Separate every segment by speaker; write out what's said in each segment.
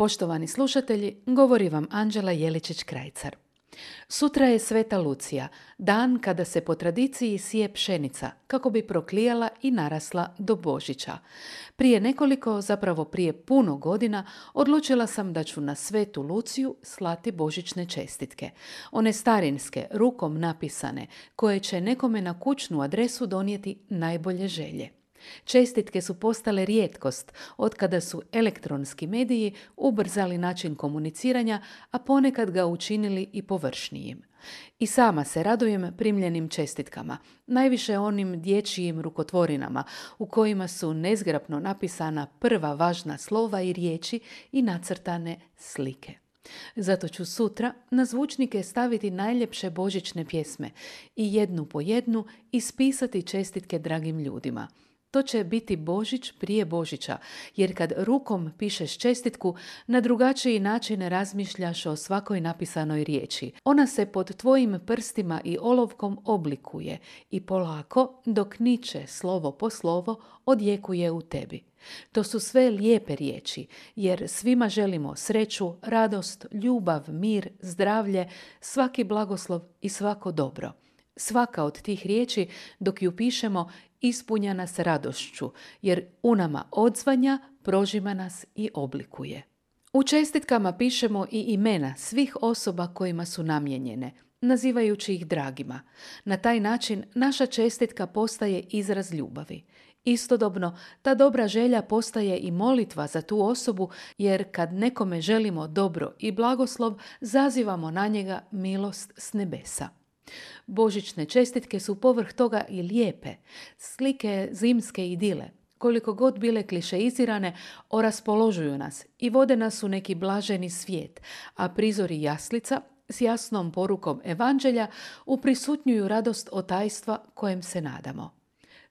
Speaker 1: Poštovani slušatelji, govori vam Anđela Jeličić-Krajcar. Sutra je Sveta Lucija, dan kada se po tradiciji sije pšenica, kako bi proklijala i narasla do Božića. Prije nekoliko, zapravo prije puno godina, odlučila sam da ću na Svetu Luciju slati božićne čestitke. One starinske, rukom napisane, koje će nekome na kućnu adresu donijeti najbolje želje. Čestitke su postale rijetkost od kada su elektronski mediji ubrzali način komuniciranja, a ponekad ga učinili i površnijim. I sama se radujem primljenim čestitkama, najviše onim dječjim rukotvorinama u kojima su nezgrapno napisana prva važna slova i riječi i nacrtane slike. Zato ću sutra na zvučnike staviti najljepše božićne pjesme i jednu po jednu ispisati čestitke dragim ljudima – to će biti Božić prije Božića, jer kad rukom pišeš čestitku, na drugačiji način razmišljaš o svakoj napisanoj riječi. Ona se pod tvojim prstima i olovkom oblikuje i polako, dok niče slovo po slovo, odjekuje u tebi. To su sve lijepe riječi, jer svima želimo sreću, radost, ljubav, mir, zdravlje, svaki blagoslov i svako dobro. Svaka od tih riječi, dok ju pišemo, ispunja nas radošću, jer u nama odzvanja, prožima nas i oblikuje. U čestitkama pišemo i imena svih osoba kojima su namjenjene, nazivajući ih dragima. Na taj način naša čestitka postaje izraz ljubavi. Istodobno, ta dobra želja postaje i molitva za tu osobu, jer kad nekome želimo dobro i blagoslov, zazivamo na njega milost s nebesa. Božićne čestitke su povrh toga i lijepe, slike zimske idile, koliko god bile klišeizirane, oraspoložuju nas i vode nas u neki blaženi svijet, a prizori jaslica s jasnom porukom evanđelja uprisutnjuju radost otajstva kojem se nadamo.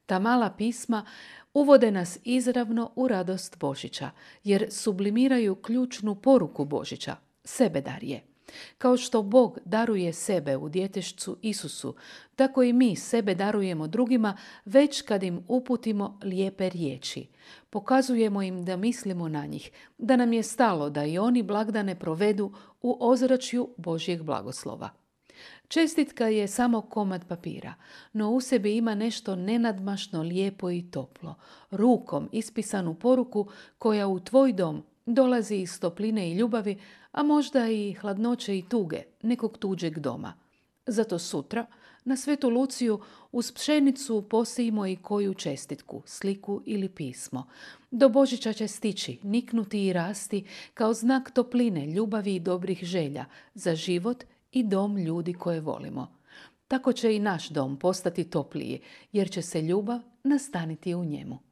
Speaker 1: Ta mala pisma uvode nas izravno u radost Božića, jer sublimiraju ključnu poruku Božića, sebedarje. Kao što Bog daruje sebe u djetešcu Isusu, tako i mi sebe darujemo drugima već kad im uputimo lijepe riječi. Pokazujemo im da mislimo na njih, da nam je stalo da i oni blagdane provedu u ozračju Božjeg blagoslova. Čestitka je samo komad papira, no u sebi ima nešto nenadmašno lijepo i toplo, rukom ispisanu poruku koja u tvoj dom dolazi iz topline i ljubavi, a možda i hladnoće i tuge nekog tuđeg doma. Zato sutra na Svetu Luciju uz pšenicu posijimo i koju čestitku, sliku ili pismo. Do Božića će stići, niknuti i rasti kao znak topline, ljubavi i dobrih želja za život i dom ljudi koje volimo. Tako će i naš dom postati topliji, jer će se ljubav nastaniti u njemu.